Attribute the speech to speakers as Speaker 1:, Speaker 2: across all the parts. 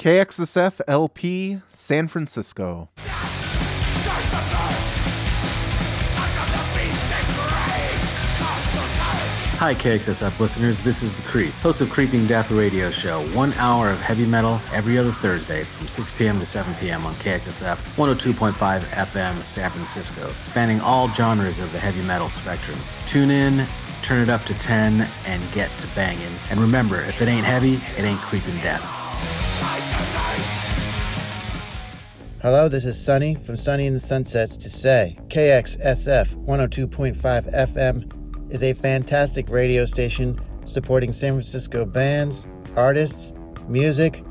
Speaker 1: KXSF LP San Francisco.
Speaker 2: Hi, KXSF listeners. This is The Creep, host of Creeping Death Radio Show. One hour of heavy metal every other Thursday from 6 p.m. to 7 p.m. on KXSF 102.5 FM San Francisco, spanning all genres of the heavy metal spectrum. Tune in, turn it up to 10, and get to banging. And remember, if it ain't heavy, it ain't creeping death.
Speaker 3: Hello, this is Sunny from Sunny and the Sunsets to say KXSF 102.5 FM is a fantastic radio station supporting San Francisco bands, artists, music.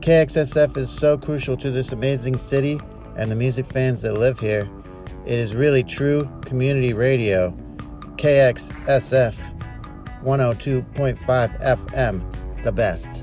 Speaker 3: KXSF is so crucial to this amazing city and the music fans that live here. It is really true community radio. KXSF 102.5 FM, the best.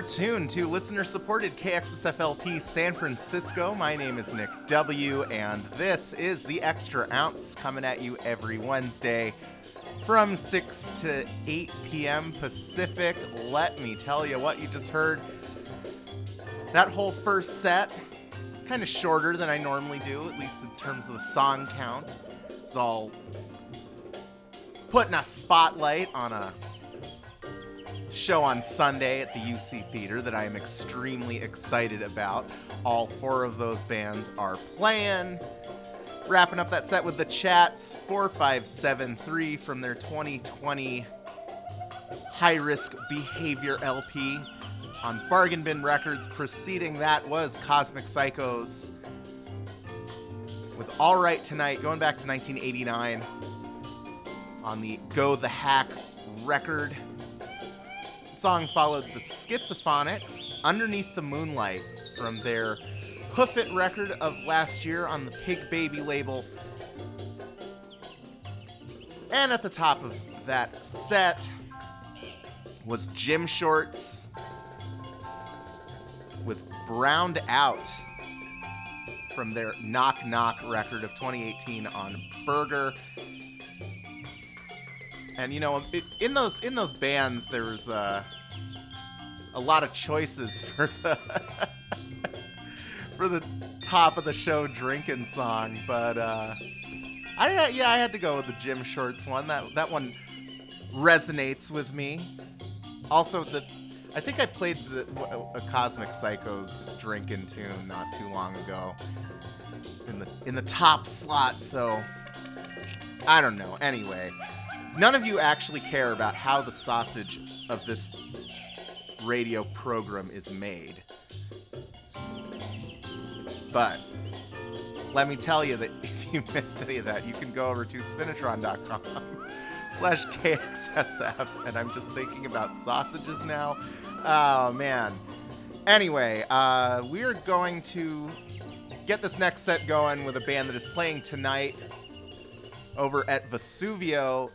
Speaker 1: Are tuned to listener supported KXSFLP San Francisco. My name is Nick W., and this is the Extra Ounce coming at you every Wednesday from 6 to 8 p.m. Pacific. Let me tell you what you just heard. That whole first set, kind of shorter than I normally do, at least in terms of the song count. It's all putting a spotlight on a show on Sunday at the UC Theater that I am extremely excited about. All four of those bands are playing. Wrapping up that set with the Chats 4573 from their 2020 High Risk Behavior LP on Bargain Bin Records. Preceding that was Cosmic Psychos with All Right Tonight, going back to 1989 on the Go the Hack record song followed the Schizophonics, Underneath the Moonlight, from their Hoof It record of last year on the Pig Baby label. And at the top of that set was Jim Shorts with Browned Out from their Knock Knock record of 2018 on Burger and you know, it, in those in those bands, there was uh, a lot of choices for the for the top of the show drinking song, but uh, I yeah, I had to go with the Jim Shorts one. That that one resonates with me. Also, the I think I played the, a Cosmic Psychos drinking tune not too long ago in the in the top slot. So I don't know. Anyway, none of you actually care about how the sausage of this radio program is made. But let me tell you that if you missed any of that, you can go over to spinitron.com slash KXSF. And I'm just thinking about sausages now. Oh, man. Anyway, uh, we're going to get this next set going with a band that is playing tonight over at Vesuvio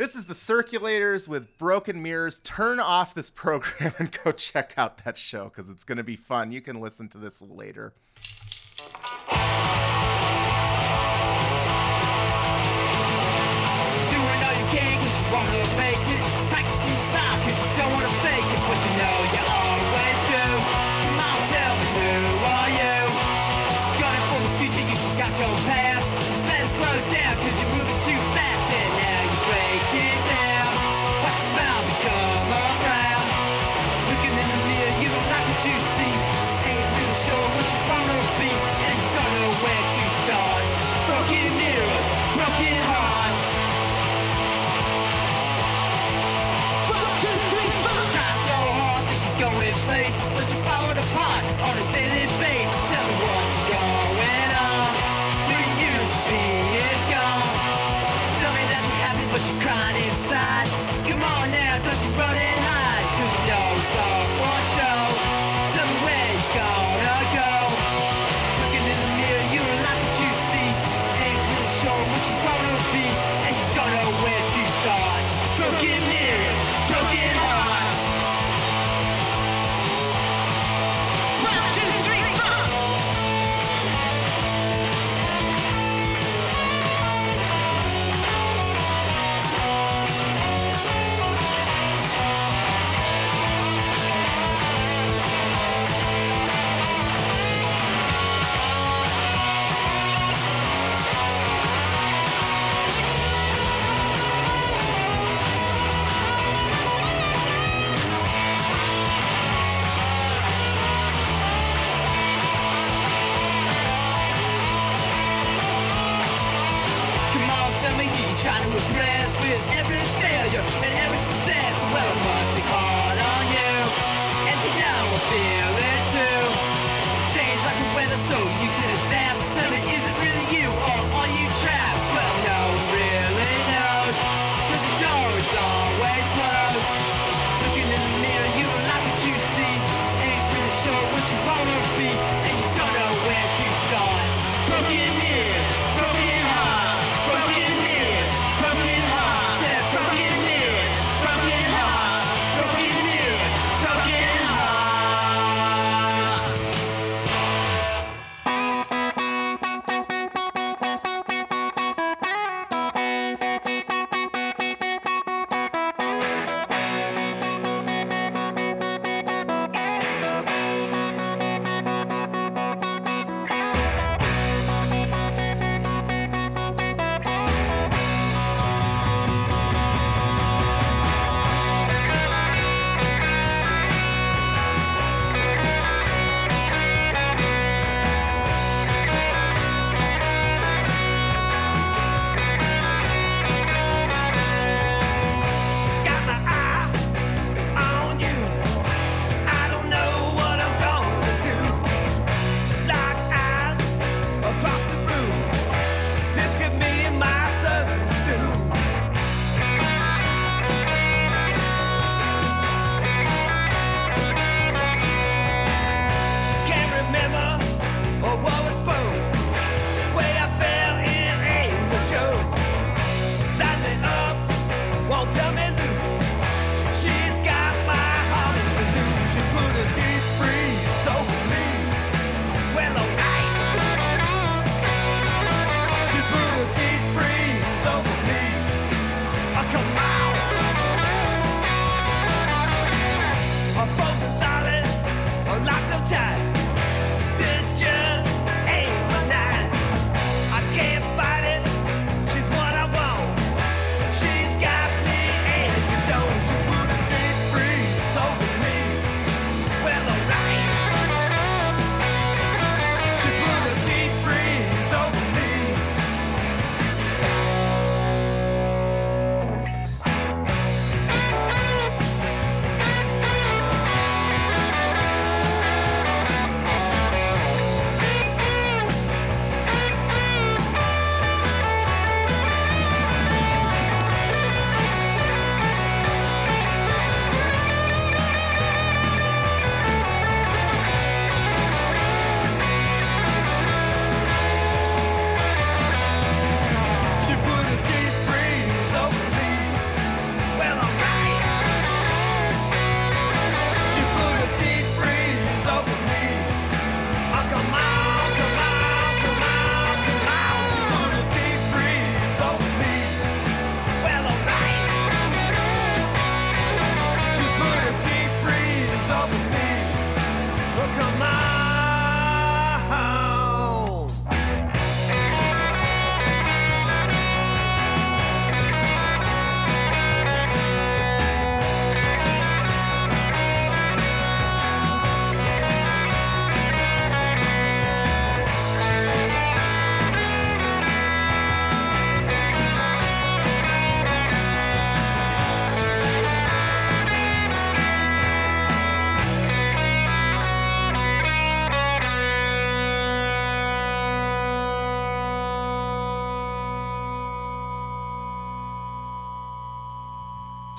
Speaker 1: this is the Circulators with Broken Mirrors. Turn off this program and go check out that show because it's going to be fun. You can listen to this later.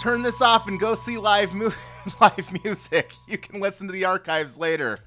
Speaker 4: turn this off and go see live mu- live music. You can listen to the archives later.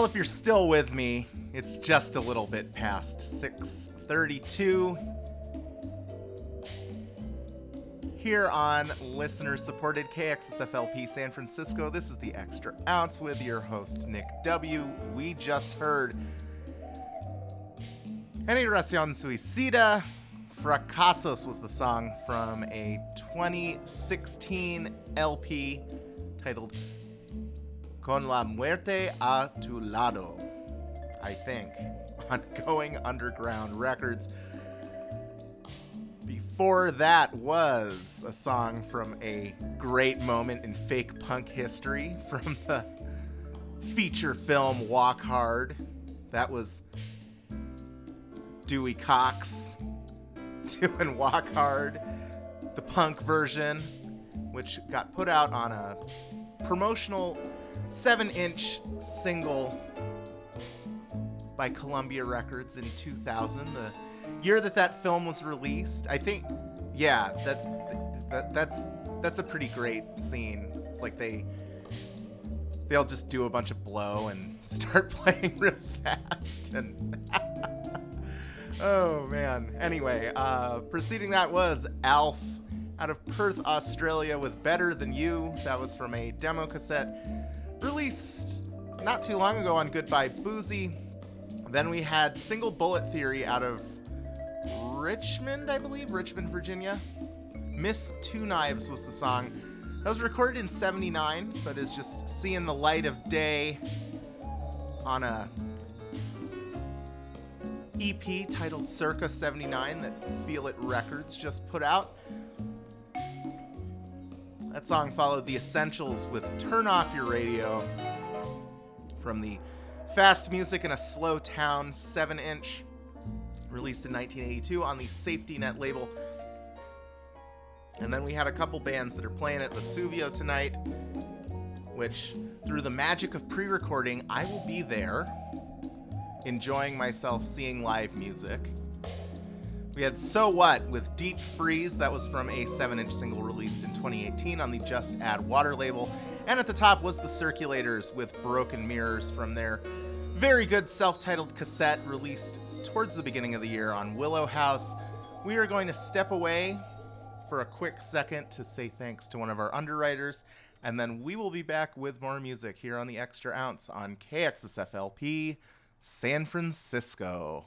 Speaker 1: Well, if you're still with me, it's just a little bit past 6:32 here on listener supported KXSFLP San Francisco. This is the Extra Ounce with your host Nick W. We just heard "Any Generación Suicida. Fracasos was the song from a 2016 LP titled Con la muerte a tu lado, I think, on Going Underground Records. Before that was a song from a great moment in fake punk history from the feature film Walk Hard. That was Dewey Cox doing Walk Hard, the punk version, which got put out on a promotional 7 inch single by Columbia Records in 2000, the year that that film was released. I think, yeah, that's that, that's that's a pretty great scene. It's like they they'll just do a bunch of blow and start playing real fast and oh man anyway uh preceding that was alf out of perth australia with better than you that was from a demo cassette released not too long ago on goodbye boozy. Then we had single bullet theory out of richmond i believe richmond virginia. Miss two knives was the song. That was recorded in 79 but is just seeing the light of day on a EP titled Circa 79 that Feel It Records just put out. That song followed The Essentials with Turn Off Your Radio from the Fast Music in a Slow Town 7 inch, released in 1982 on the Safety Net label. And then we had a couple bands that are playing at Vesuvio tonight, which, through the magic of pre recording, I will be there enjoying myself seeing live music. We had So What with Deep Freeze, that was from a 7 inch single released in 2018 on the Just Add Water label. And at the top was The Circulators with Broken Mirrors from their very good self titled cassette released towards the beginning of the year on Willow House. We are going to step away for a quick second to say thanks to one of our underwriters, and then we will be back with more music here on the Extra Ounce on KXSFLP San Francisco.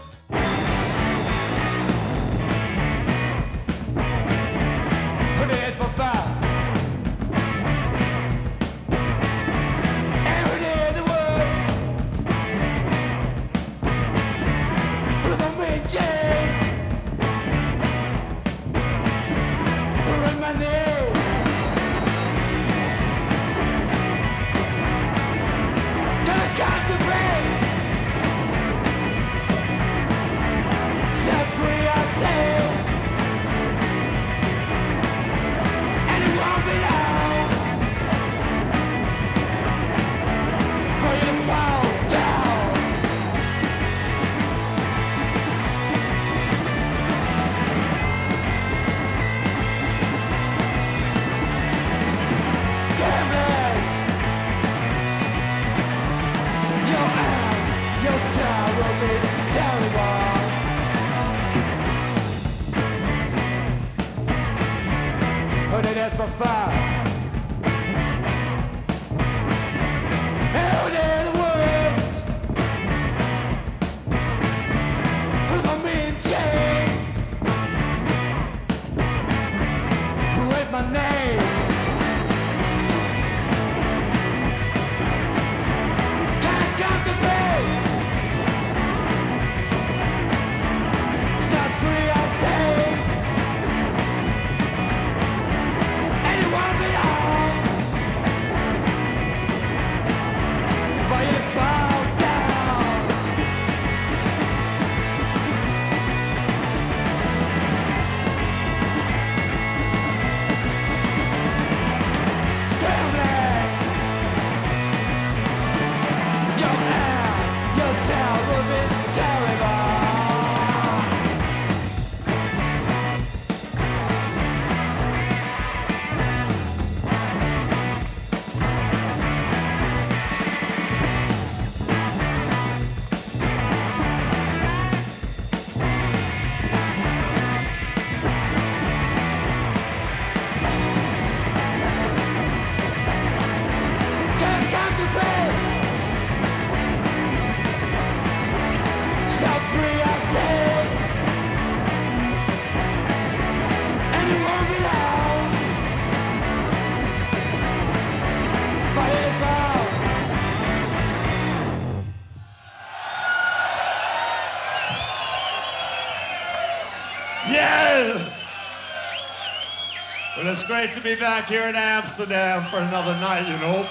Speaker 5: great to be back here in Amsterdam for another night, you know.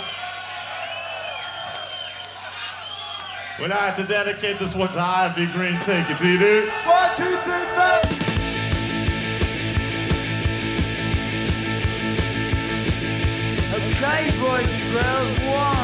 Speaker 5: When I have to dedicate this one to Ivy Green, take it, you do? One, two, three, four.
Speaker 6: Okay, boys and girls, one.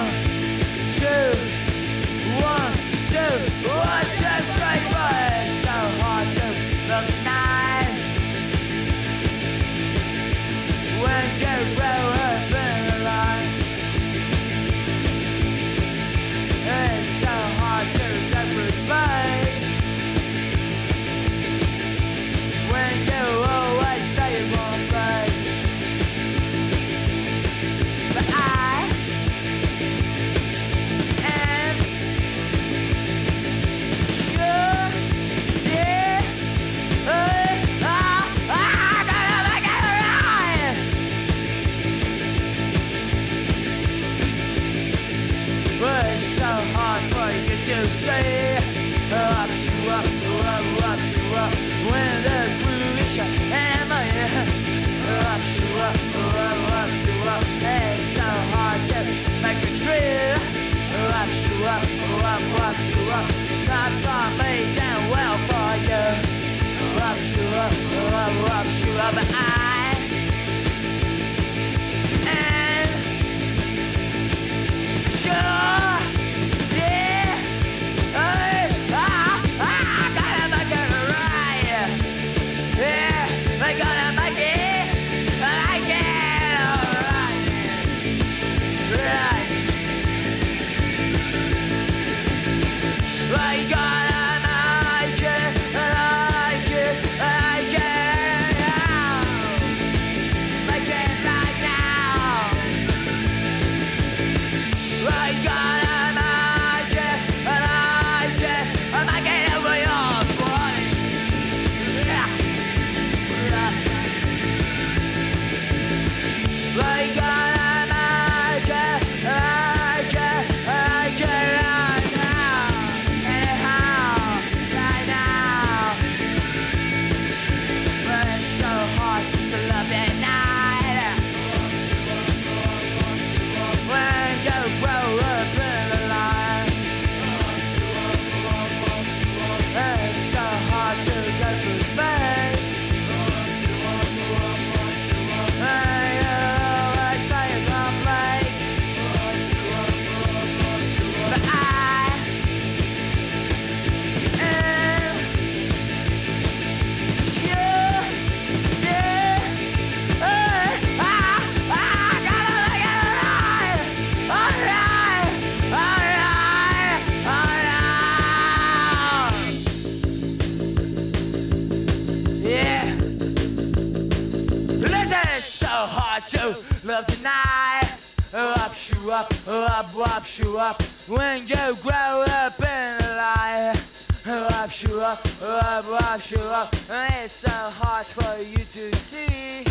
Speaker 6: you up when you grow up in life. Laps you up, love laps you up, and it's so hard for you to see.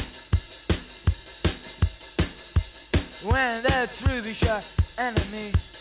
Speaker 6: When the truth is your enemy.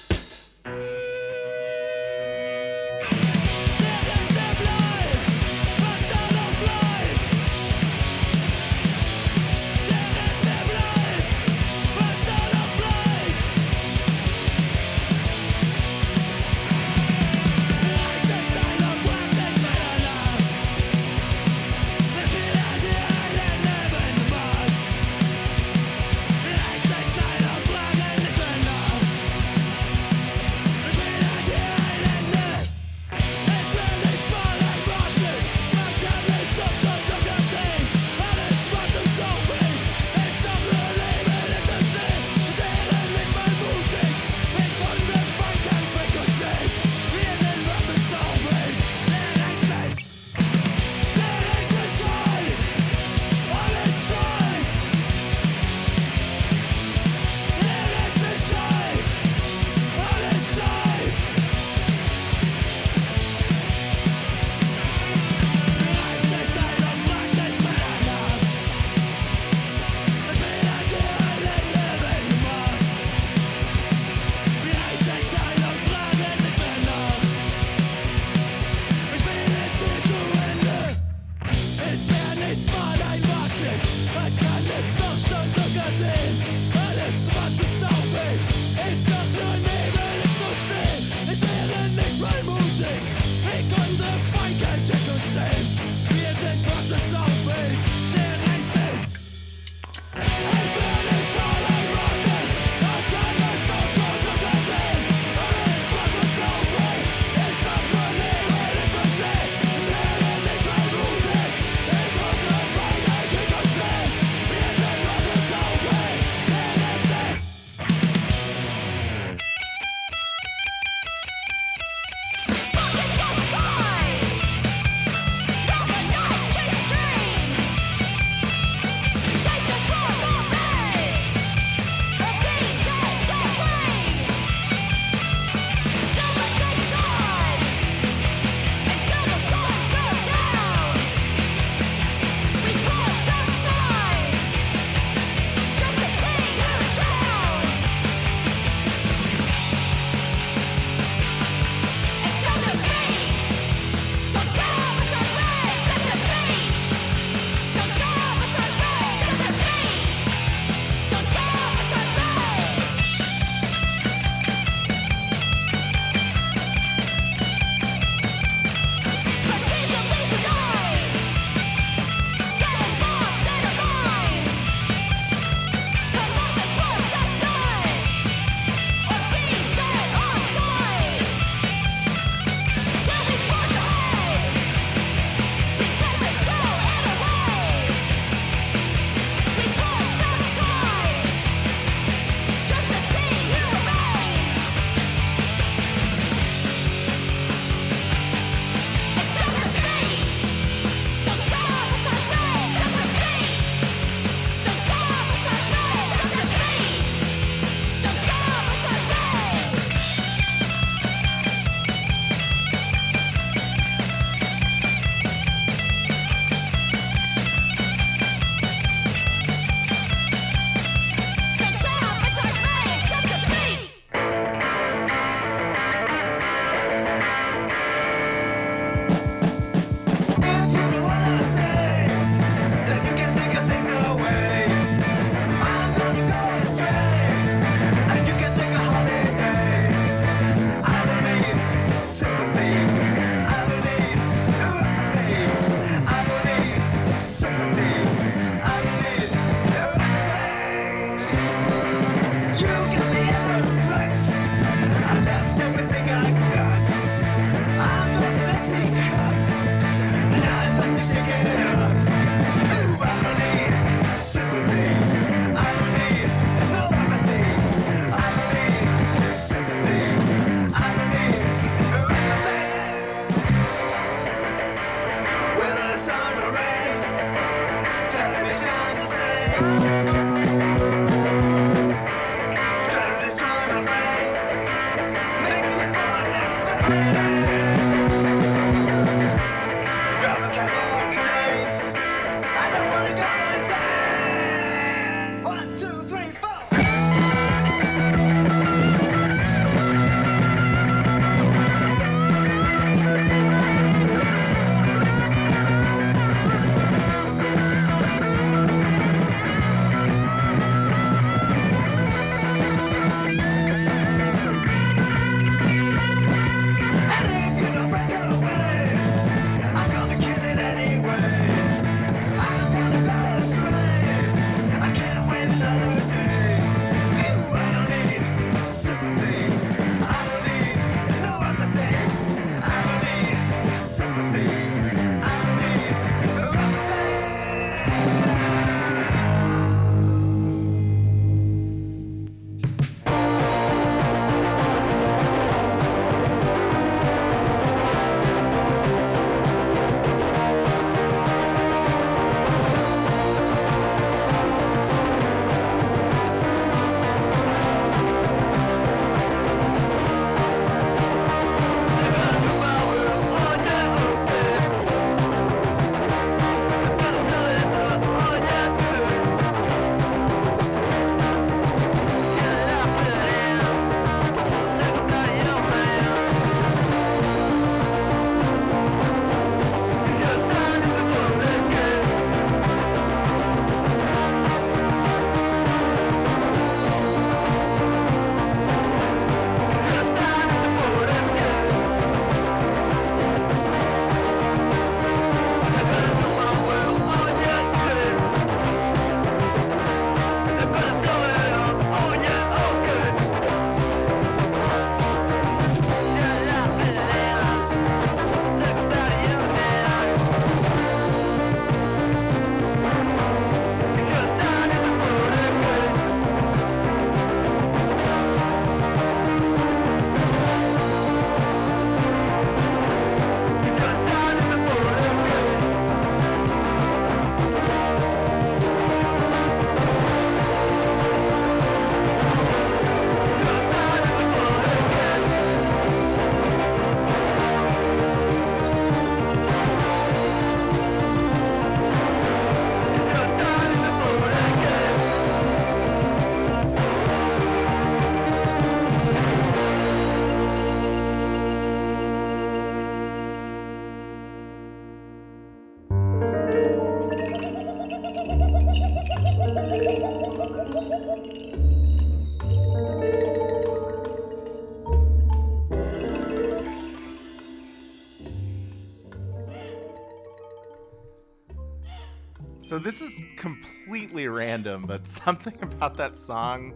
Speaker 1: So this is completely random, but something about that song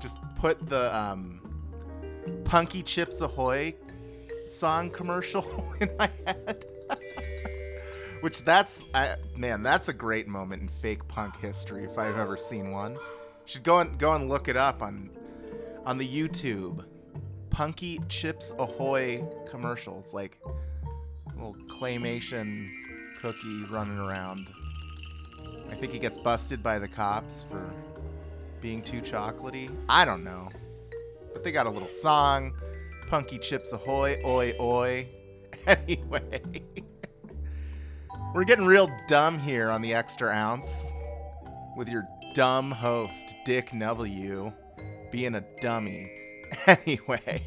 Speaker 1: just put the um, Punky Chips Ahoy song commercial in my head. Which that's I, man, that's a great moment in fake punk history if I've ever seen one. Should go and go and look it up on on the YouTube. Punky Chips Ahoy commercial. It's like a little claymation cookie running around. I think he gets busted by the cops for being too chocolatey. I don't know. But they got a little song. Punky Chips Ahoy, oi, oi. Anyway, we're getting real dumb here on the Extra Ounce with your dumb host, Dick W, being a dummy. Anyway,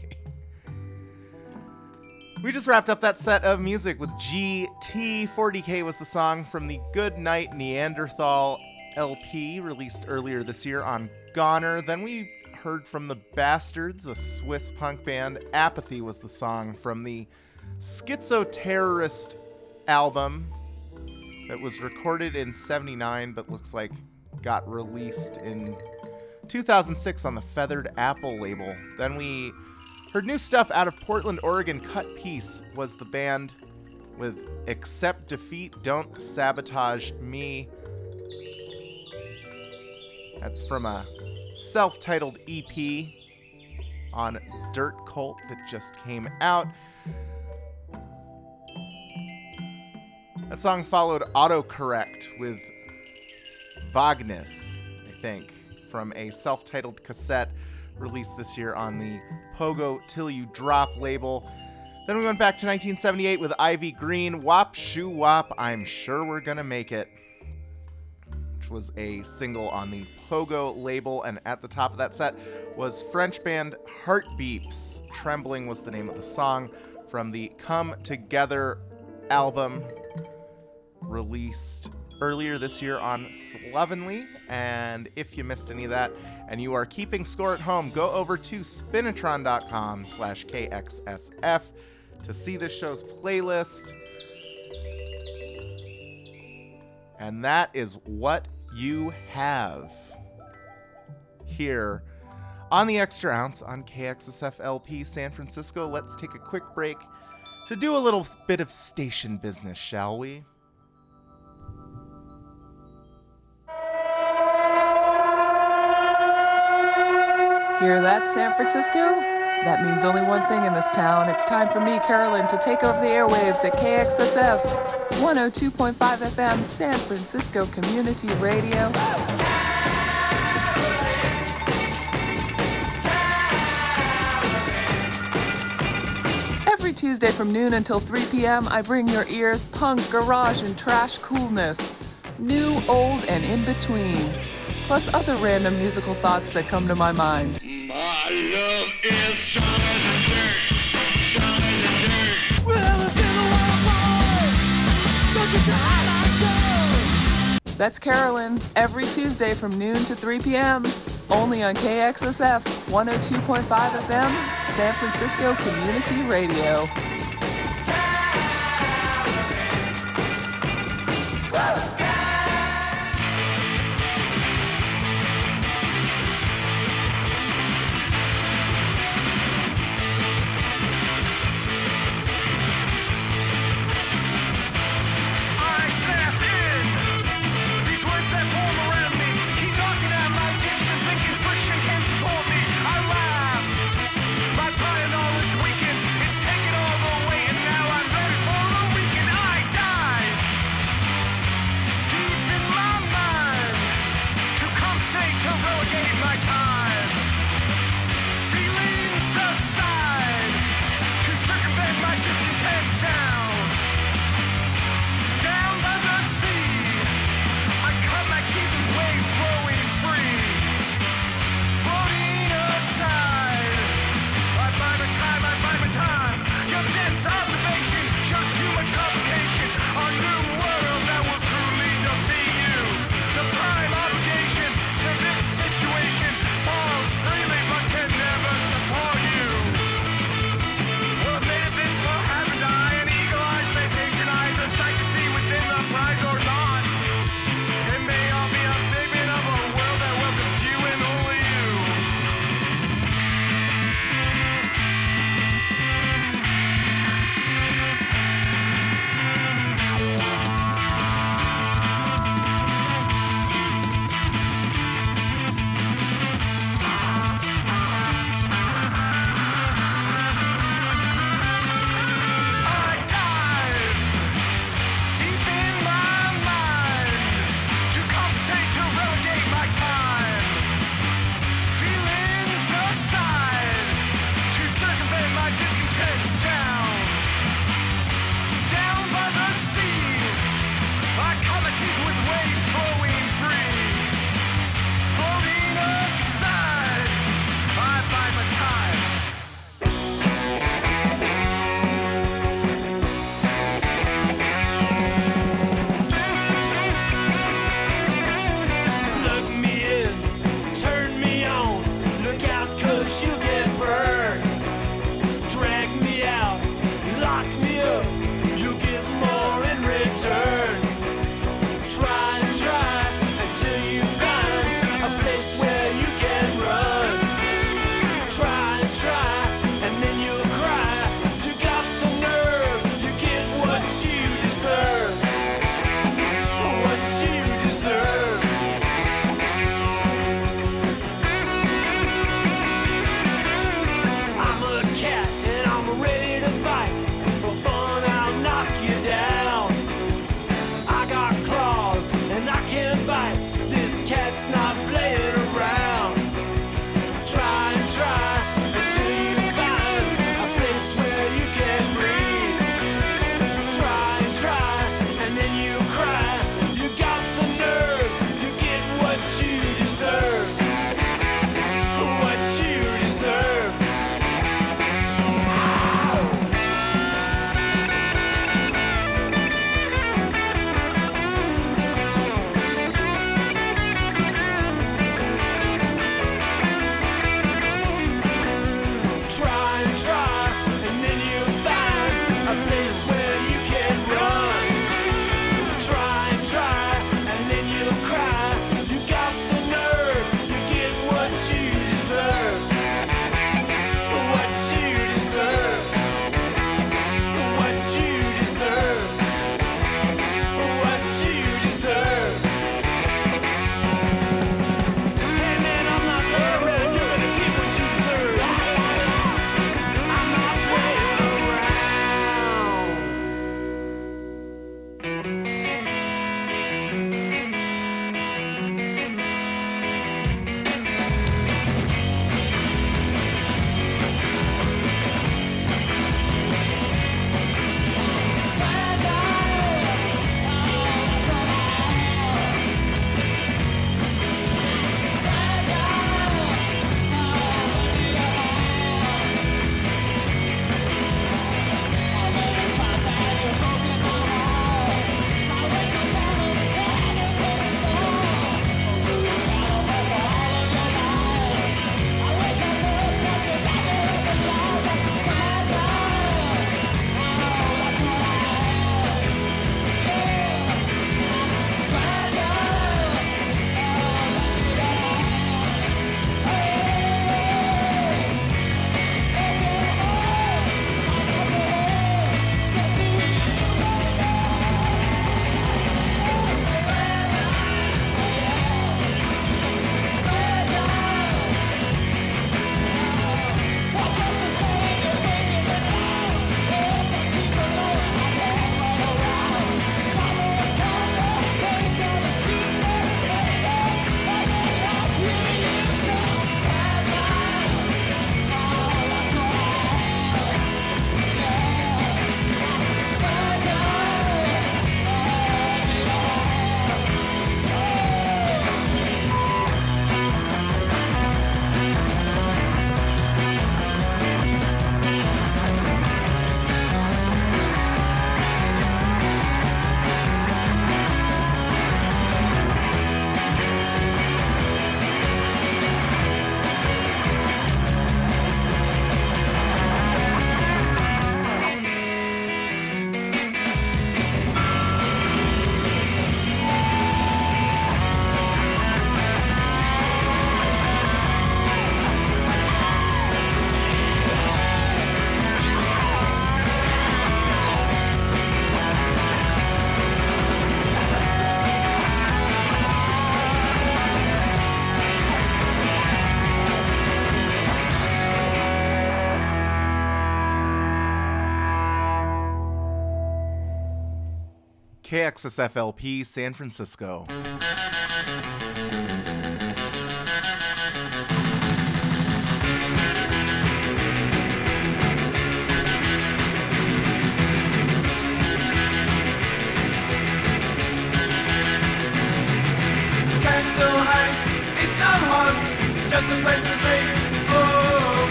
Speaker 1: we just wrapped up that set of music with GT. 40K was the song from the Good Night Neanderthal LP released earlier this year on Goner. Then we heard from the Bastards, a Swiss punk band. Apathy was the song from the Schizo Terrorist album that was recorded in 79 but looks like got released in 2006 on the Feathered Apple label. Then we heard new stuff out of Portland, Oregon. Cut Piece was the band with Accept Defeat, Don't Sabotage Me. That's from a self titled EP on Dirt Cult that just came out. That song followed Autocorrect with Vagnus, I think, from a self titled cassette released this year on the Pogo Till You Drop label. Then we went back to 1978 with Ivy Green, Wop Shoo Wop, I'm Sure We're Gonna Make It, which was a single on the Pogo label. And at the top of that set was French band Heartbeeps. Trembling was the name of the song from the Come Together album released earlier this year on Slovenly. And if you missed any of that and you are keeping score at home, go over to spinitron.com slash KXSF to see this show's playlist. And that is what you have here on the Extra Ounce on KXSF LP San Francisco. Let's take a quick break to do a little bit of station business, shall we?
Speaker 7: Hear that, San Francisco? That means only one thing in this town. It's time for me, Carolyn, to take over the airwaves at KXSF 102.5 FM San Francisco Community Radio. Every Tuesday from noon until 3 p.m., I bring your ears punk, garage, and trash coolness. New, old, and in between. Plus other random musical thoughts that come to my mind. That's Carolyn, every Tuesday from noon to 3 p.m. Only on KXSF 102.5 FM, San Francisco Community Radio.
Speaker 1: KXSFLP San Francisco.
Speaker 4: just a place to sleep. Oh,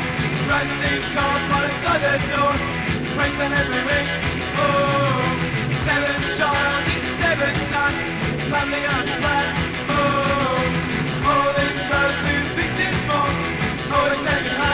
Speaker 4: rusty car parts on the door, racing every week. Oh private son, family. Oh, all this goes to victims' form, always
Speaker 8: second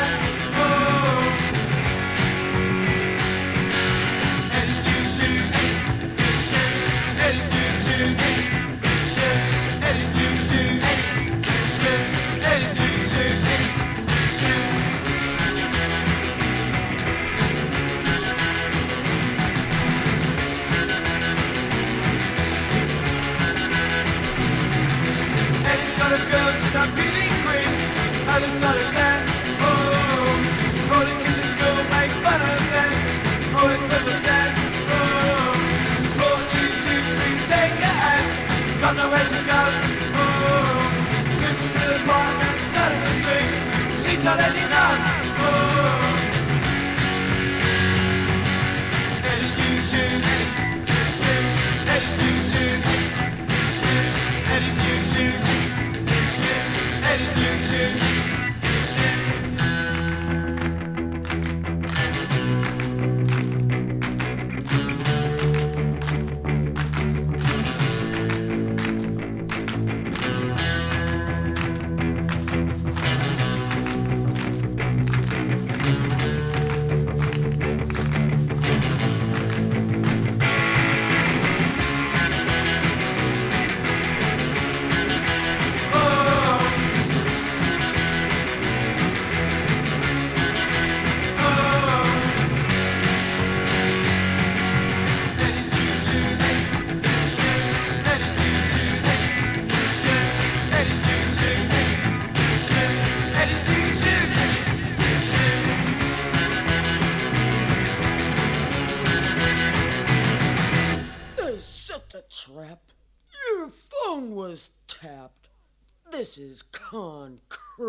Speaker 8: ciò dell'inanno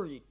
Speaker 8: very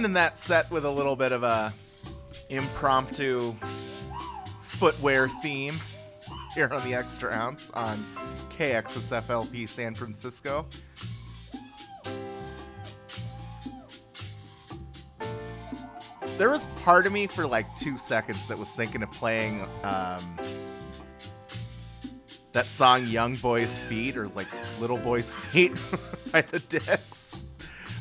Speaker 1: ending that set with a little bit of a impromptu footwear theme here on the Extra Ounce on KXSFLP San Francisco. There was part of me for like two seconds that was thinking of playing um, that song "Young Boy's Feet" or like "Little Boy's Feet" by the Dicks.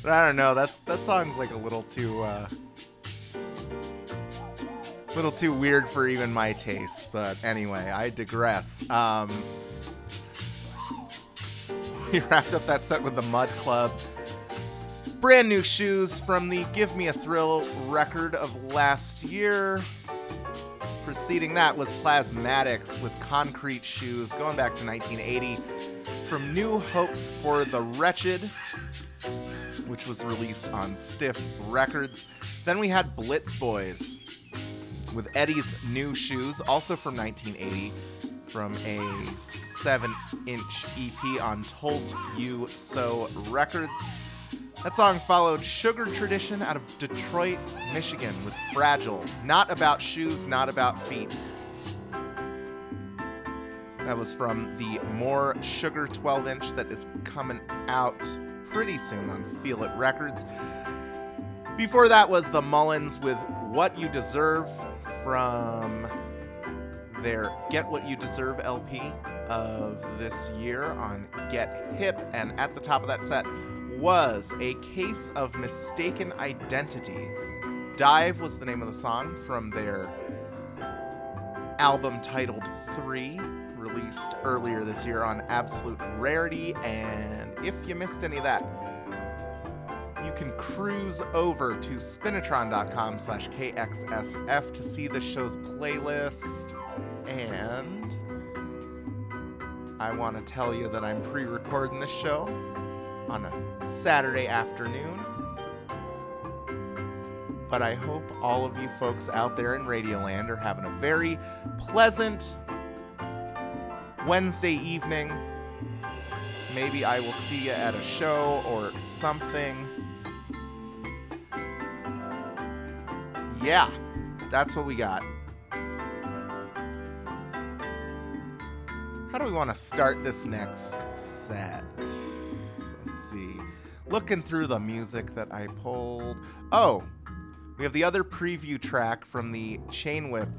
Speaker 1: I don't know. That's that song's like a little too, uh, little too weird for even my taste. But anyway, I digress. Um, we wrapped up that set with the Mud Club. Brand new shoes from the Give Me a Thrill record of last year. Preceding that was Plasmatics with Concrete Shoes, going back to 1980. From New Hope for the Wretched, which was released on Stiff Records. Then we had Blitz Boys with Eddie's New Shoes, also from 1980, from a 7 inch EP on Told You So Records. That song followed Sugar Tradition out of Detroit, Michigan with Fragile. Not about shoes, not about feet. That was from the More Sugar 12 inch that is coming out pretty soon on Feel It Records. Before that was the Mullins with What You Deserve from their Get What You Deserve LP of this year on Get Hip. And at the top of that set was A Case of Mistaken Identity. Dive was the name of the song from their album titled 3, released earlier this year on Absolute Rarity. And if you missed any of that, you can cruise over to spinitron.com slash kxsf to see the show's playlist. And I want to tell you that I'm pre-recording this show on a Saturday afternoon. But I hope all of you folks out there in Radioland are having a very pleasant Wednesday evening. Maybe I will see you at a show or something. Yeah, that's what we got. How do we want to start this next set? Let's see. Looking through the music that I pulled. Oh, we have the other preview track from the Chain Whip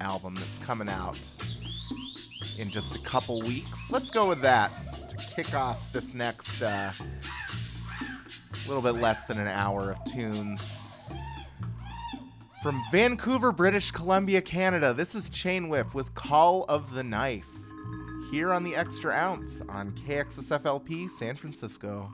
Speaker 1: album that's coming out in just a couple weeks. Let's go with that to kick off this next uh, little bit less than an hour of tunes. From Vancouver, British Columbia, Canada, this is Chain Whip with Call of the Knife. Here on the Extra Ounce on KXSFLP San Francisco.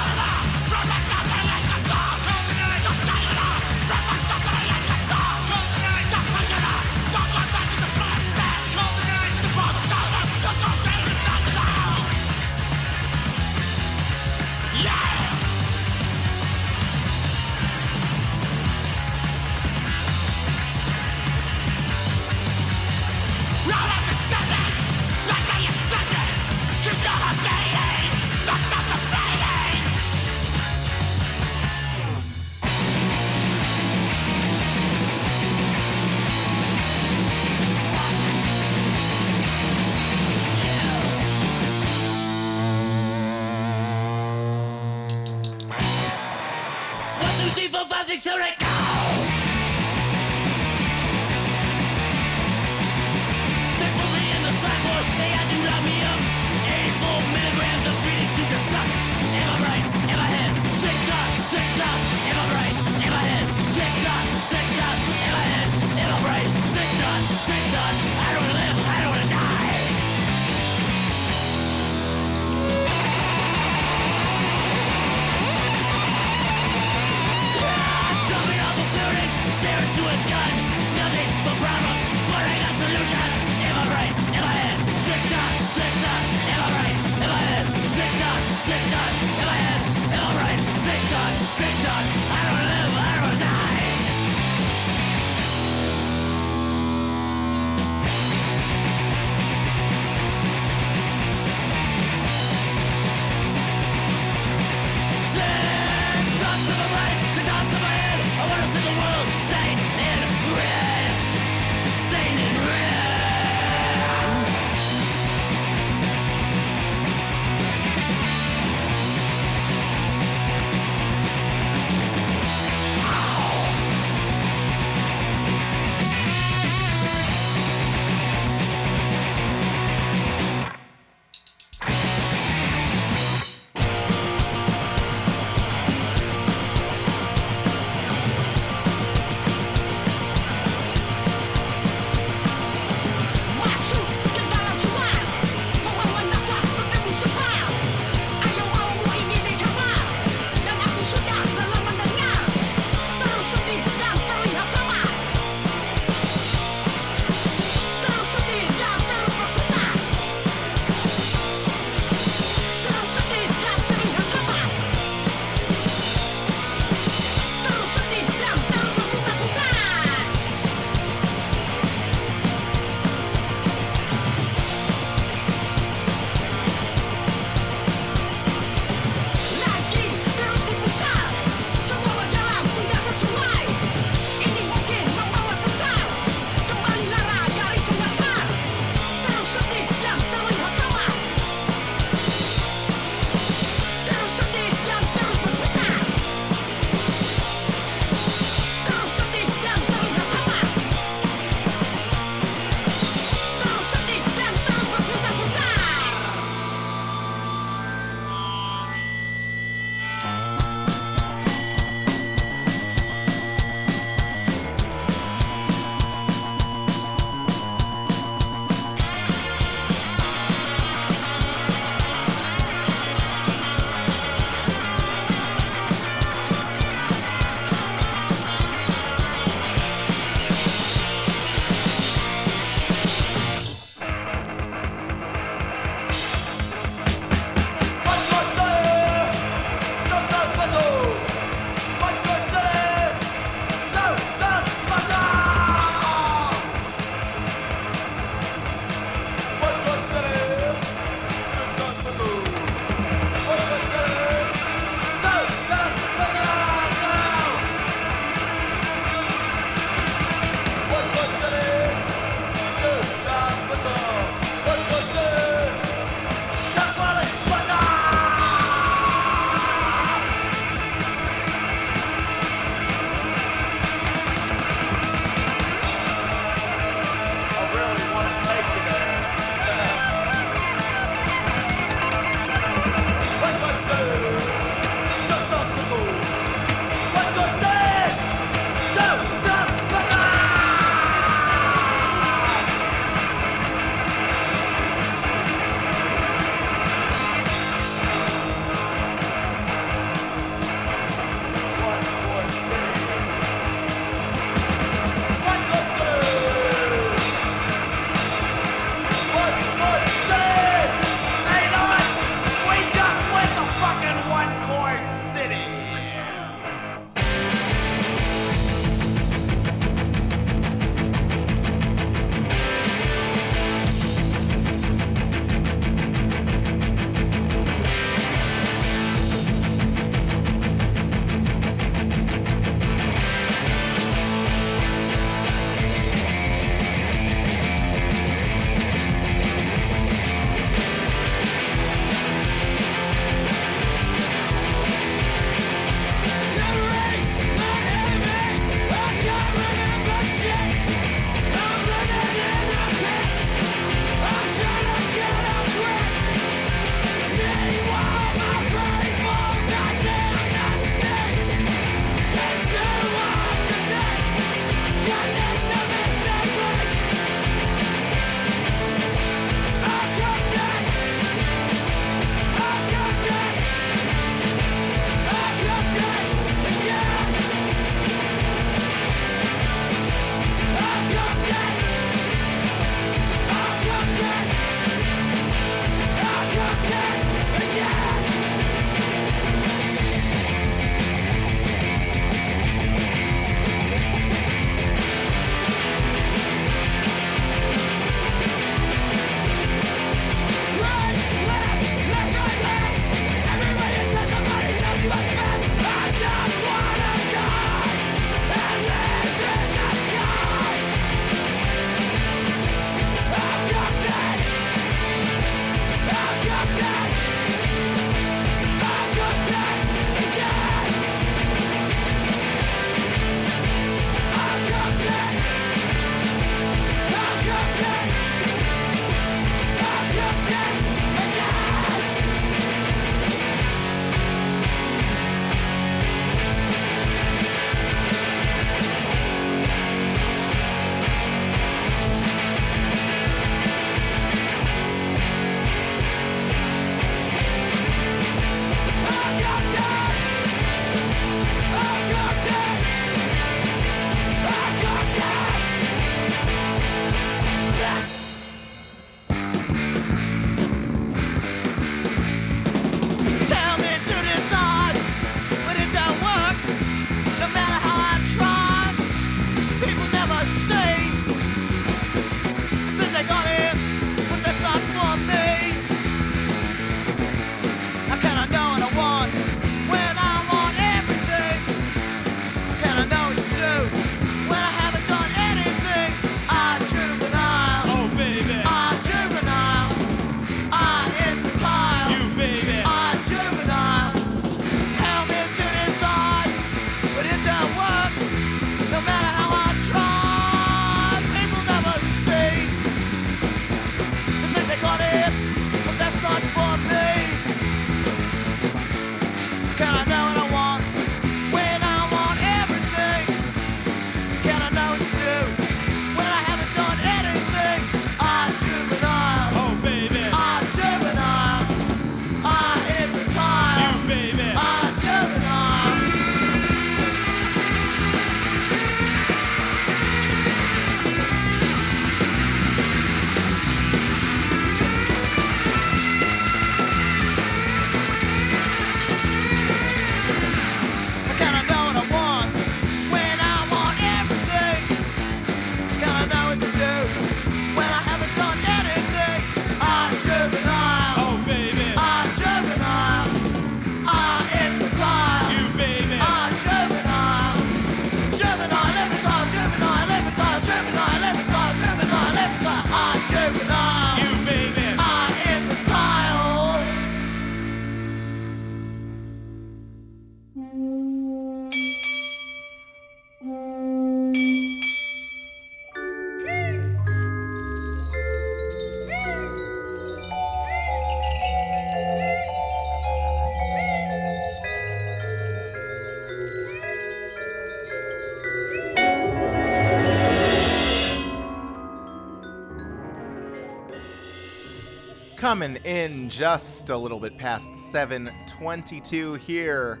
Speaker 1: Coming in just a little bit past 722 here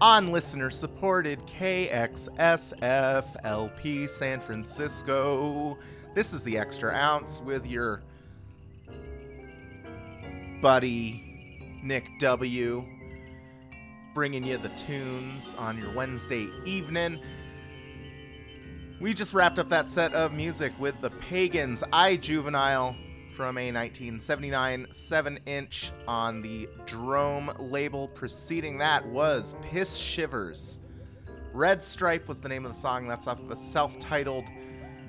Speaker 1: on listener supported KXSFLP San Francisco. This is the Extra Ounce with your buddy Nick W. Bringing you the tunes on your Wednesday evening. We just wrapped up that set of music with the Pagans, I Juvenile, from a 1979 7 inch on the Drome label. Preceding that was Piss Shivers. Red Stripe was the name of the song. That's off of a self titled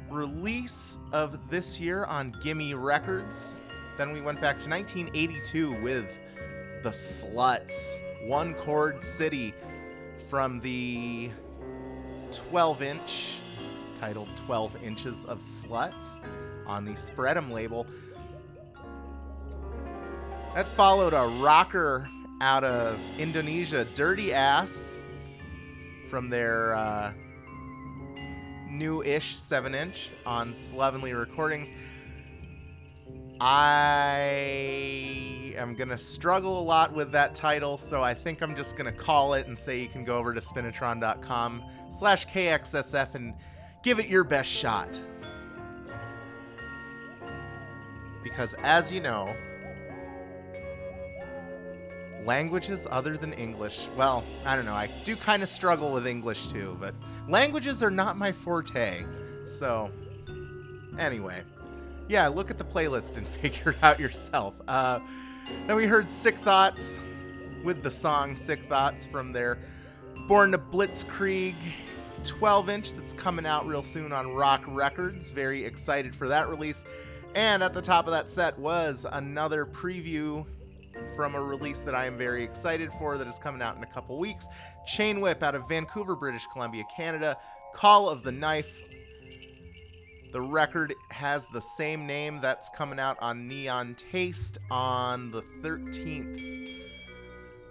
Speaker 1: release of this year on Gimme Records. Then we went back to 1982 with The Sluts, One Chord City from the 12 inch titled 12 Inches of Sluts on the Spread'em label. That followed a rocker out of Indonesia, Dirty Ass, from their uh, new ish 7 inch on Slovenly Recordings. I am going to struggle a lot with that title, so I think I'm just going to call it and say you can go over to spinitron.com slash KXSF and give it your best shot. Because as you know, languages other than English, well, I don't know, I do kind of struggle with English too, but languages are not my forte. So, anyway, yeah, look at the playlist and figure it out yourself. Uh, then we heard Sick Thoughts with the song Sick Thoughts from their Born to Blitzkrieg 12 inch that's coming out real soon on Rock Records. Very excited for that release. And at the top of that set was another preview from a release that I am very excited for that is coming out in a couple weeks. Chain Whip out of Vancouver, British Columbia, Canada. Call of the Knife. The record has the same name that's coming out on Neon Taste on the 13th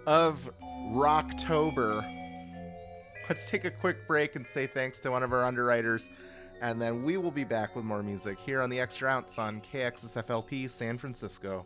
Speaker 1: of Rocktober. Let's take a quick break and say thanks to one of our underwriters, and then we will be back with more music here on the Extra Ounce on KXSFLP San Francisco.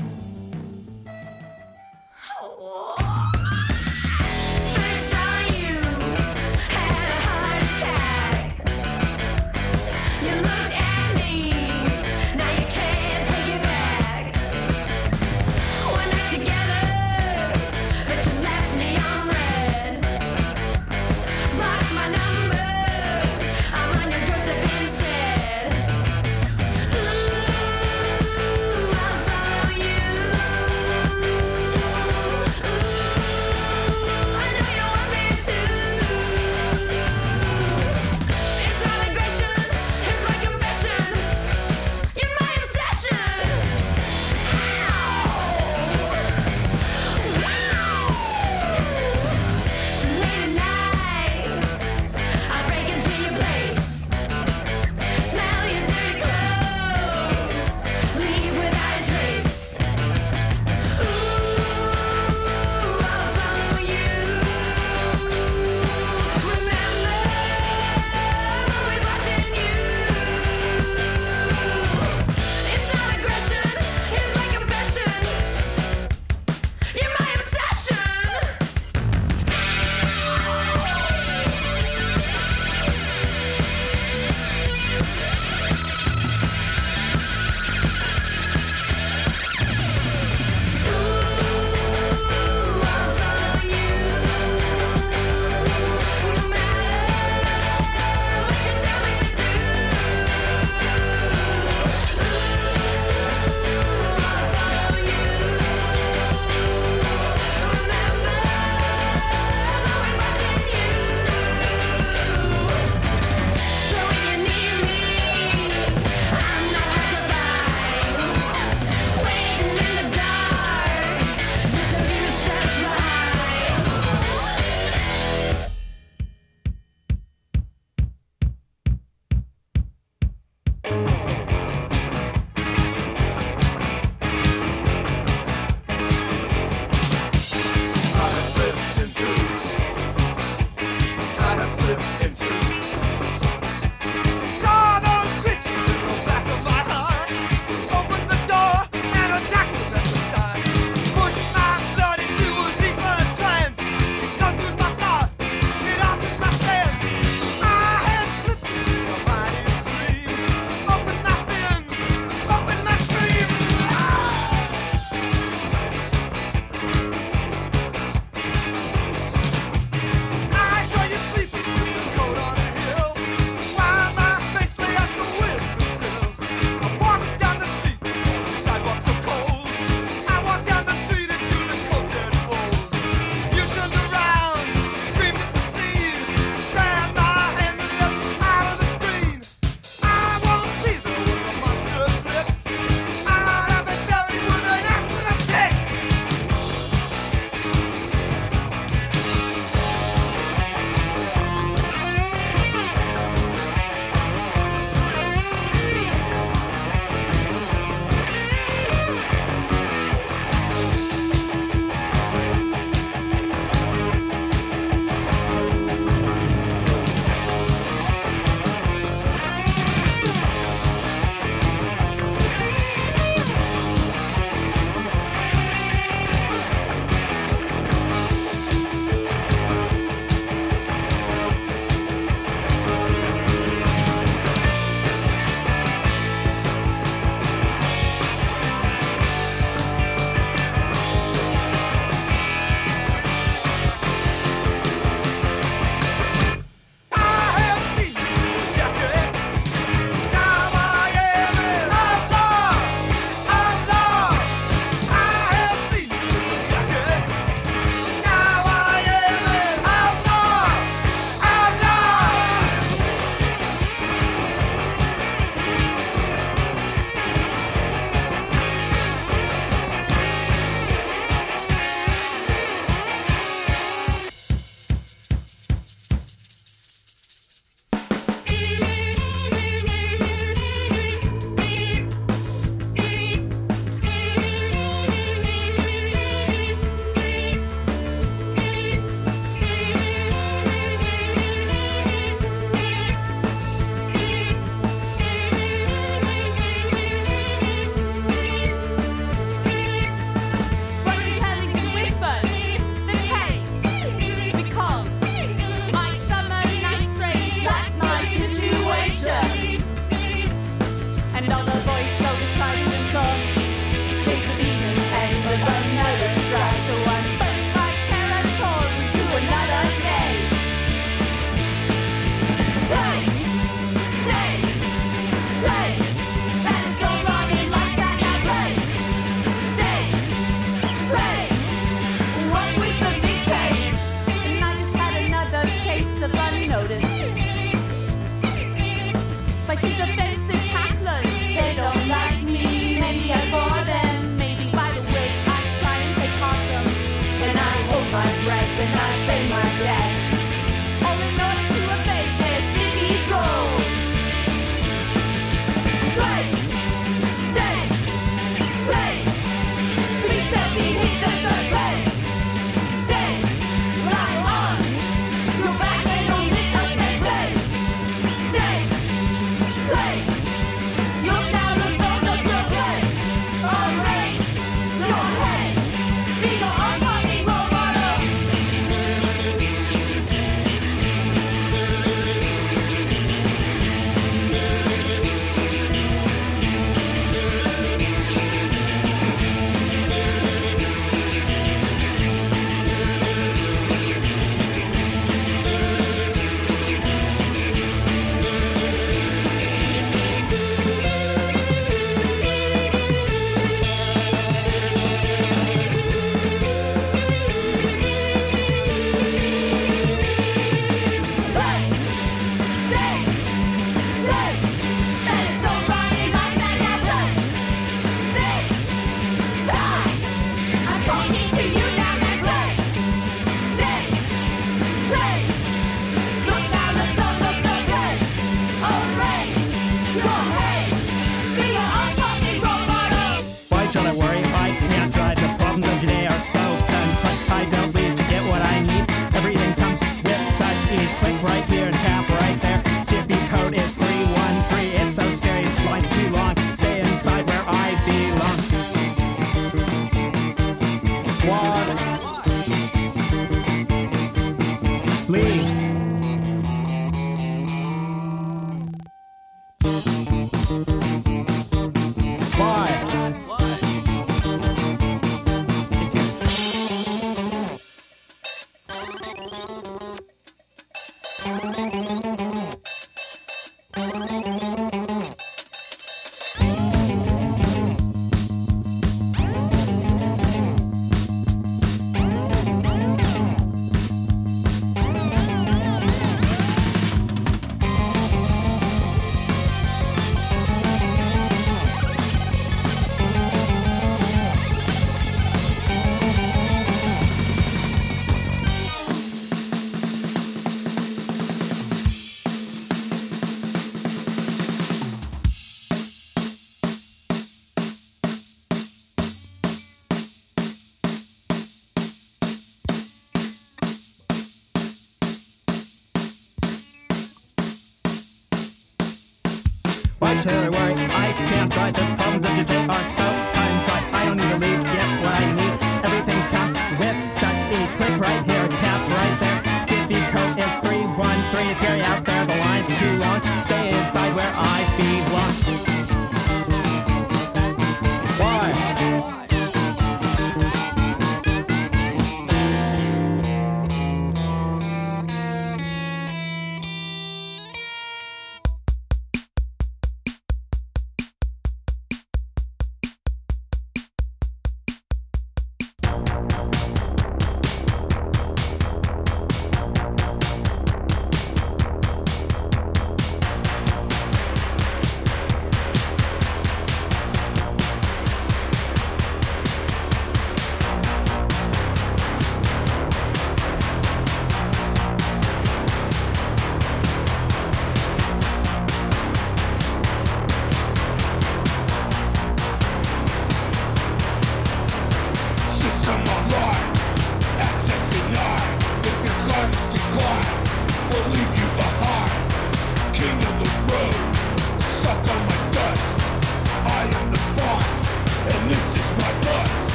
Speaker 9: why I can't drive. The problems of today are so contrite. I don't need to leave, get what I need. Everything's tapped with such ease. Click right here, tap right there. CSP code is 313. It's here out there. The line's too long. Stay inside where I belong.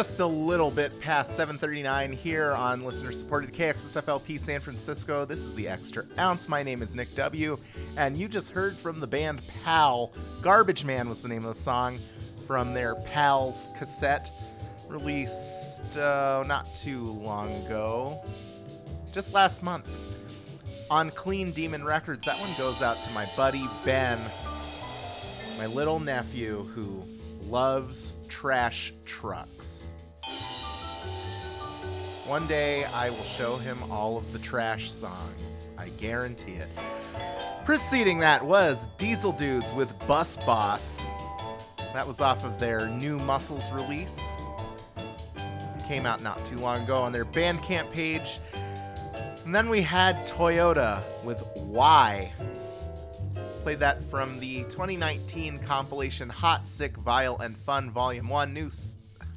Speaker 1: Just a little bit past 7:39 here on listener-supported KXSFLP San Francisco. This is the Extra Ounce. My name is Nick W, and you just heard from the band Pal. Garbage Man was the name of the song from their Pals cassette, released uh, not too long ago, just last month on Clean Demon Records. That one goes out to my buddy Ben, my little nephew who loves trash trucks. One day I will show him all of the trash songs. I guarantee it. Preceding that was Diesel Dudes with Bus Boss. That was off of their New Muscles release. Came out not too long ago on their Bandcamp page. And then we had Toyota with Why. Played that from the 2019 compilation Hot, Sick, Vile, and Fun Volume 1. New,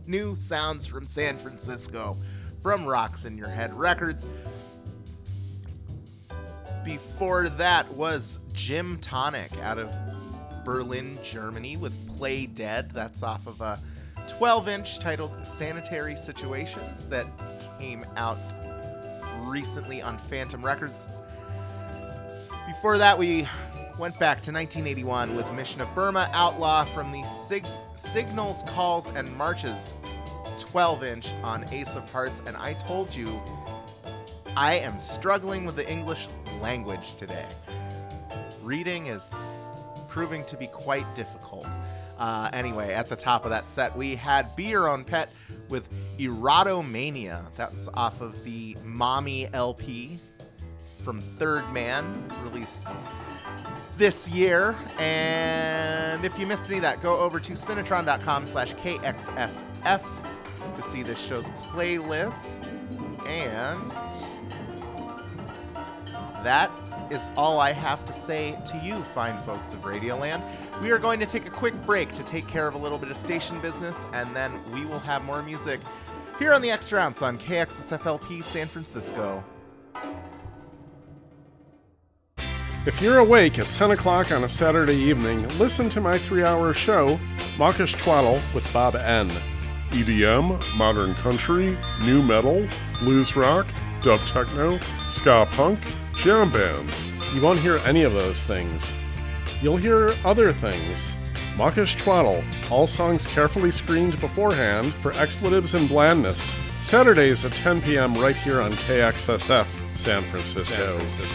Speaker 1: new sounds from San Francisco from Rocks in Your Head Records. Before that was Jim Tonic out of Berlin, Germany with Play Dead. That's off of a 12 inch titled Sanitary Situations that came out recently on Phantom Records. Before that, we went back to 1981 with Mission of Burma Outlaw from the Sig- Signals, Calls, and Marches 12 inch on Ace of Hearts. And I told you, I am struggling with the English language today. Reading is proving to be quite difficult. Uh, anyway, at the top of that set, we had Be Your Own Pet with Erotomania. That's off of the Mommy LP from Third Man, released this year. And if you missed any of that, go over to spinitron.com slash KXSF to see this show's playlist. And that is all I have to say to you, fine folks of Radioland. We are going to take a quick break to take care of a little bit of station business, and then we will have more music here on the Extra Ounce on KXSFLP San Francisco.
Speaker 10: If you're awake at 10 o'clock on a Saturday evening, listen to my three hour show, Mawkish Twaddle with Bob N. EDM, modern country, nu metal, blues rock, dub techno, ska punk, jam bands. You won't hear any of those things. You'll hear other things. Mawkish Twaddle, all songs carefully screened beforehand for expletives and blandness. Saturdays at 10 p.m. right here on KXSF, San Francisco.
Speaker 6: Hasta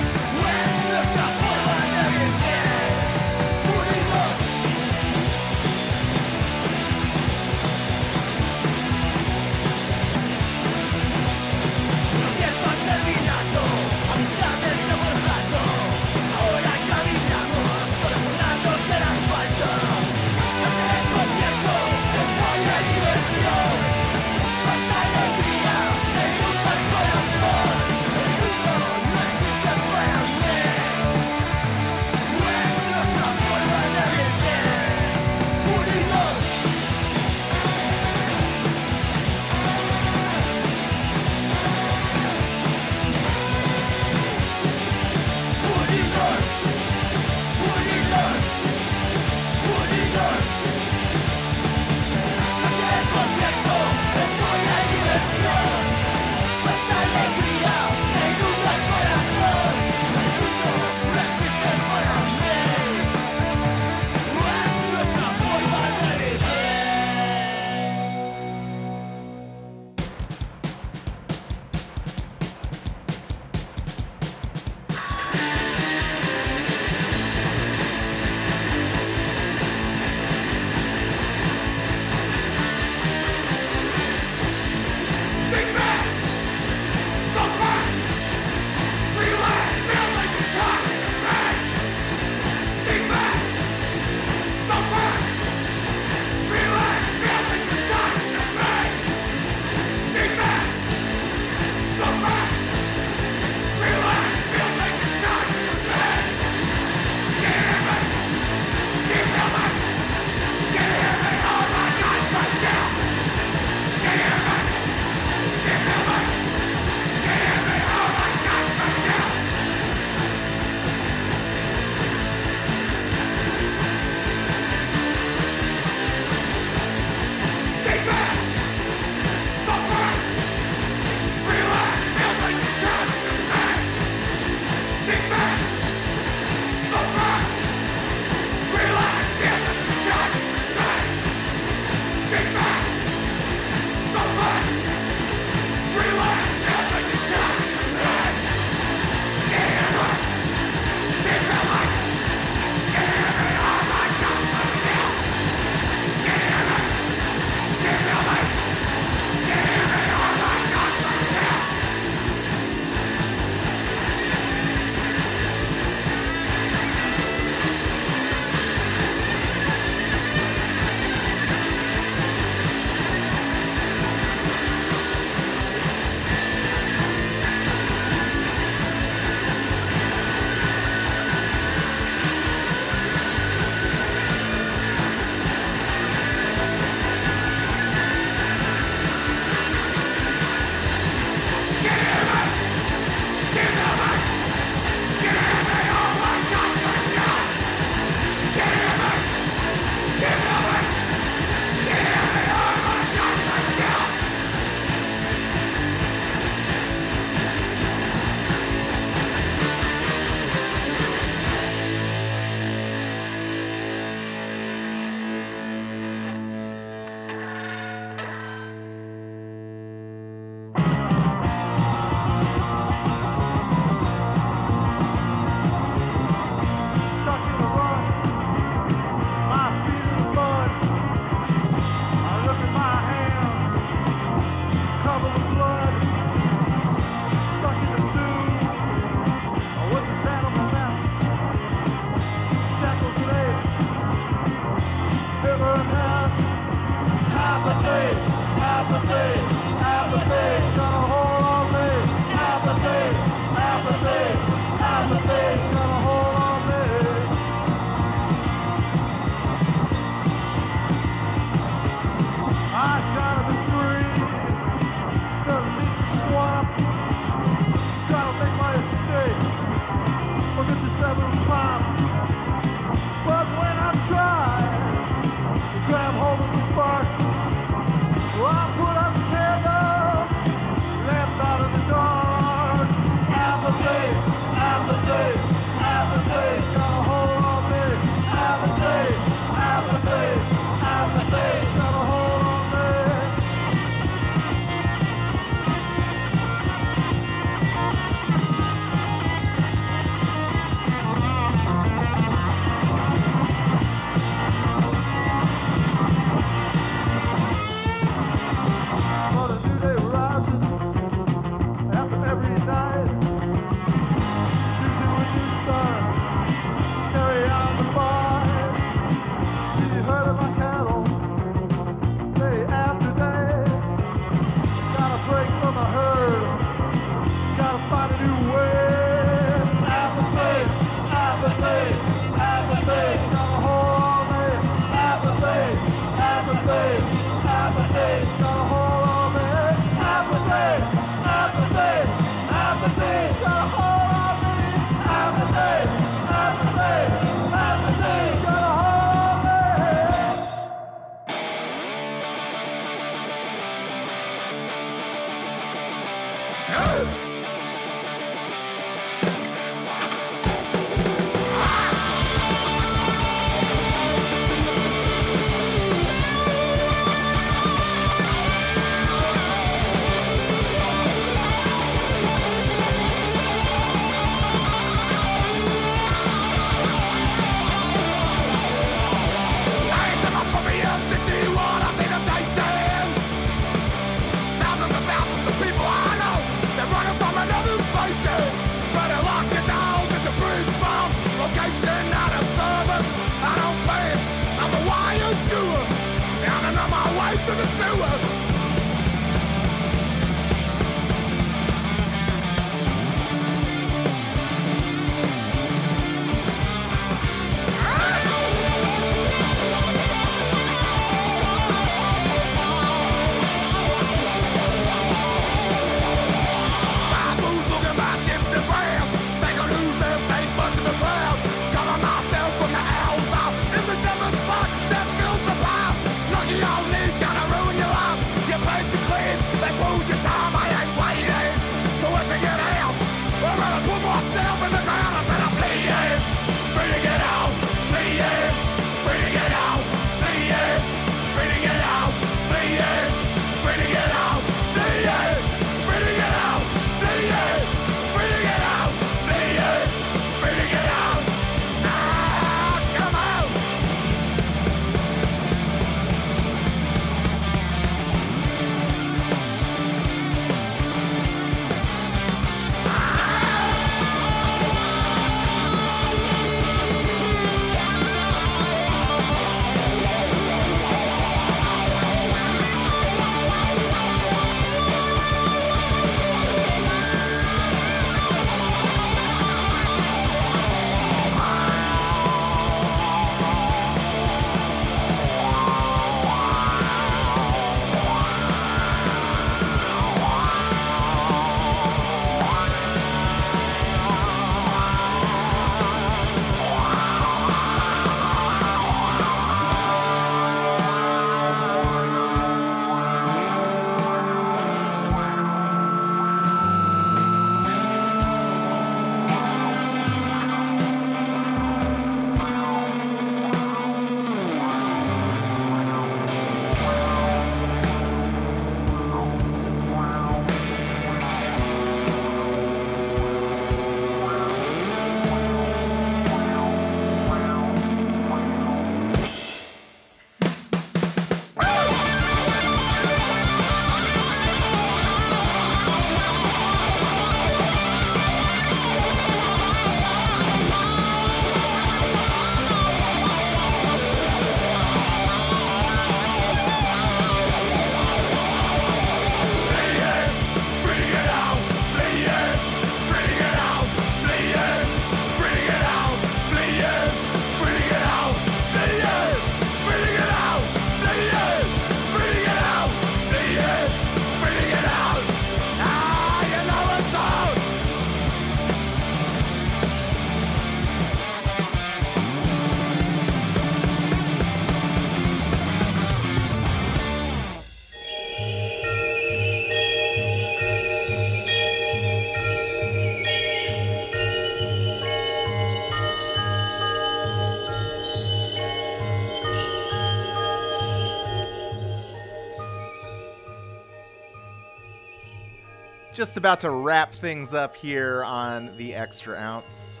Speaker 1: Just about to wrap things up here on the Extra Ounce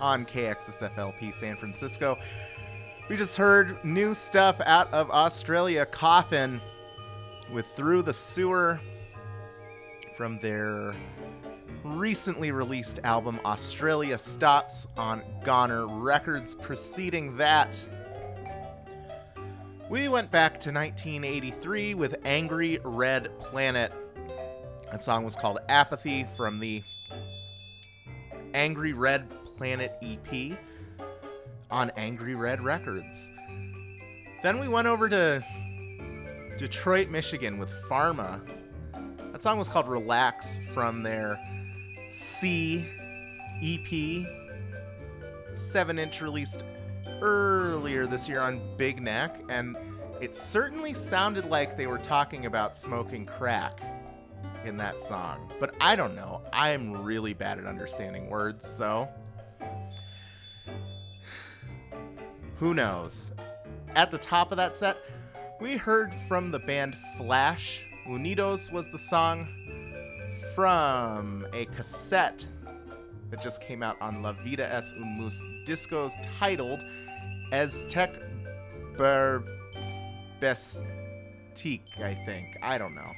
Speaker 1: on KXSFLP San Francisco. We just heard new stuff out of Australia, Coffin, with Through the Sewer from their recently released album Australia Stops on Goner Records. Preceding that, we went back to 1983 with Angry Red Planet. That song was called Apathy from the Angry Red Planet EP on Angry Red Records. Then we went over to Detroit, Michigan with Pharma. That song was called Relax from their C EP, 7 inch released earlier this year on Big Neck, and it certainly sounded like they were talking about smoking crack in that song. But I don't know. I'm really bad at understanding words, so. Who knows? At the top of that set, we heard from the band Flash. Unidos was the song from a cassette that just came out on La Vida es un Mus Discos titled Aztec Berbestique, I think. I don't know.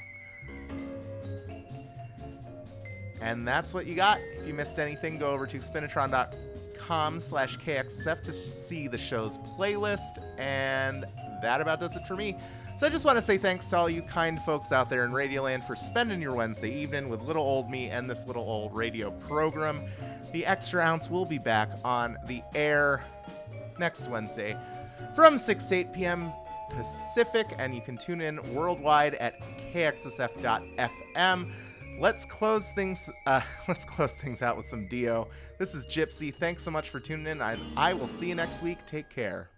Speaker 1: And that's what you got. If you missed anything, go over to spinitron.com slash KXSF to see the show's playlist. And that about does it for me. So I just want to say thanks to all you kind folks out there in Radioland for spending your Wednesday evening with little old me and this little old radio program. The Extra Ounce will be back on the air next Wednesday from 6 to 8 p.m. Pacific, and you can tune in worldwide at kxsf.fm. Let's close things. Uh, let's close things out with some Dio. This is Gypsy. Thanks so much for tuning in. I, I will see you next week. Take care.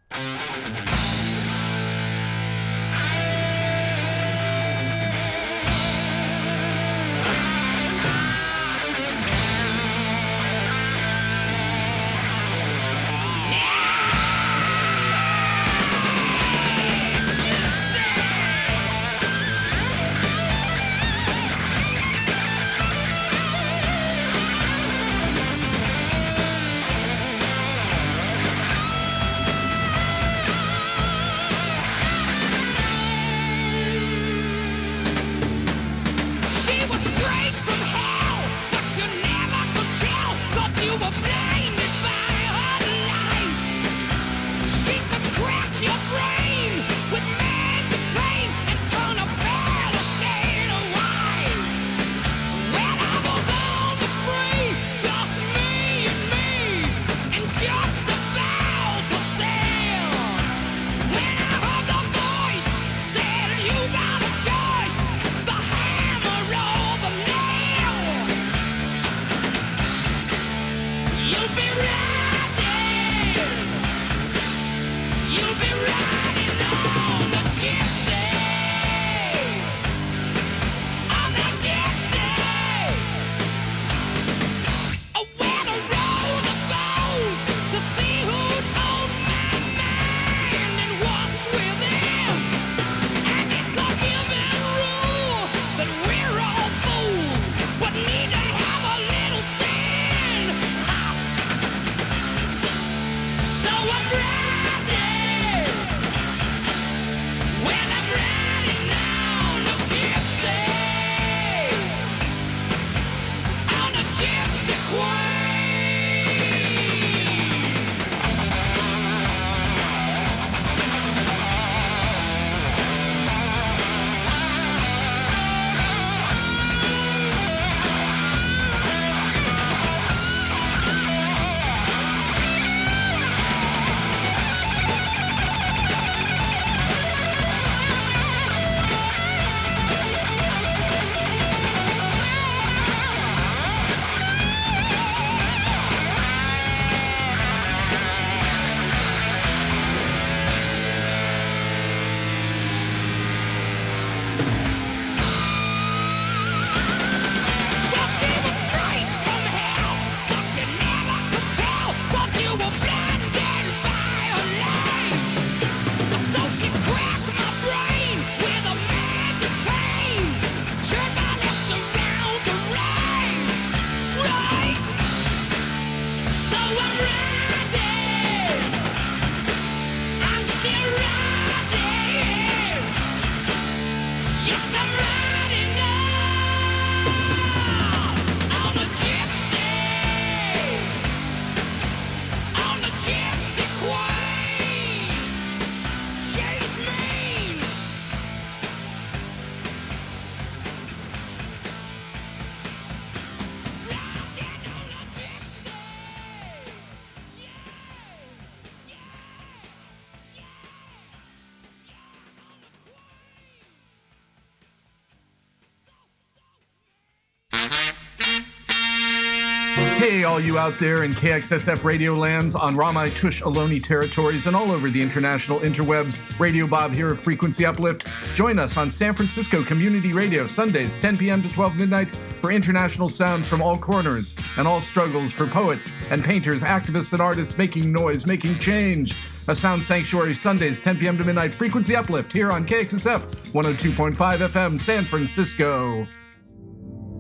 Speaker 11: All you out there in KXSF radio lands on Ramaytush Ohlone territories and all over the international interwebs, Radio Bob here of Frequency Uplift. Join us on San Francisco Community Radio, Sundays, 10 p.m. to 12 midnight, for international sounds from all corners and all struggles for poets and painters, activists, and artists making noise, making change. A Sound Sanctuary Sundays, 10 p.m. to midnight, Frequency Uplift here on KXSF 102.5 FM, San Francisco.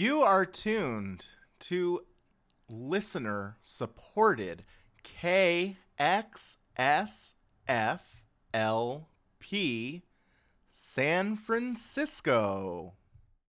Speaker 1: You are tuned to listener supported KXSFLP San Francisco.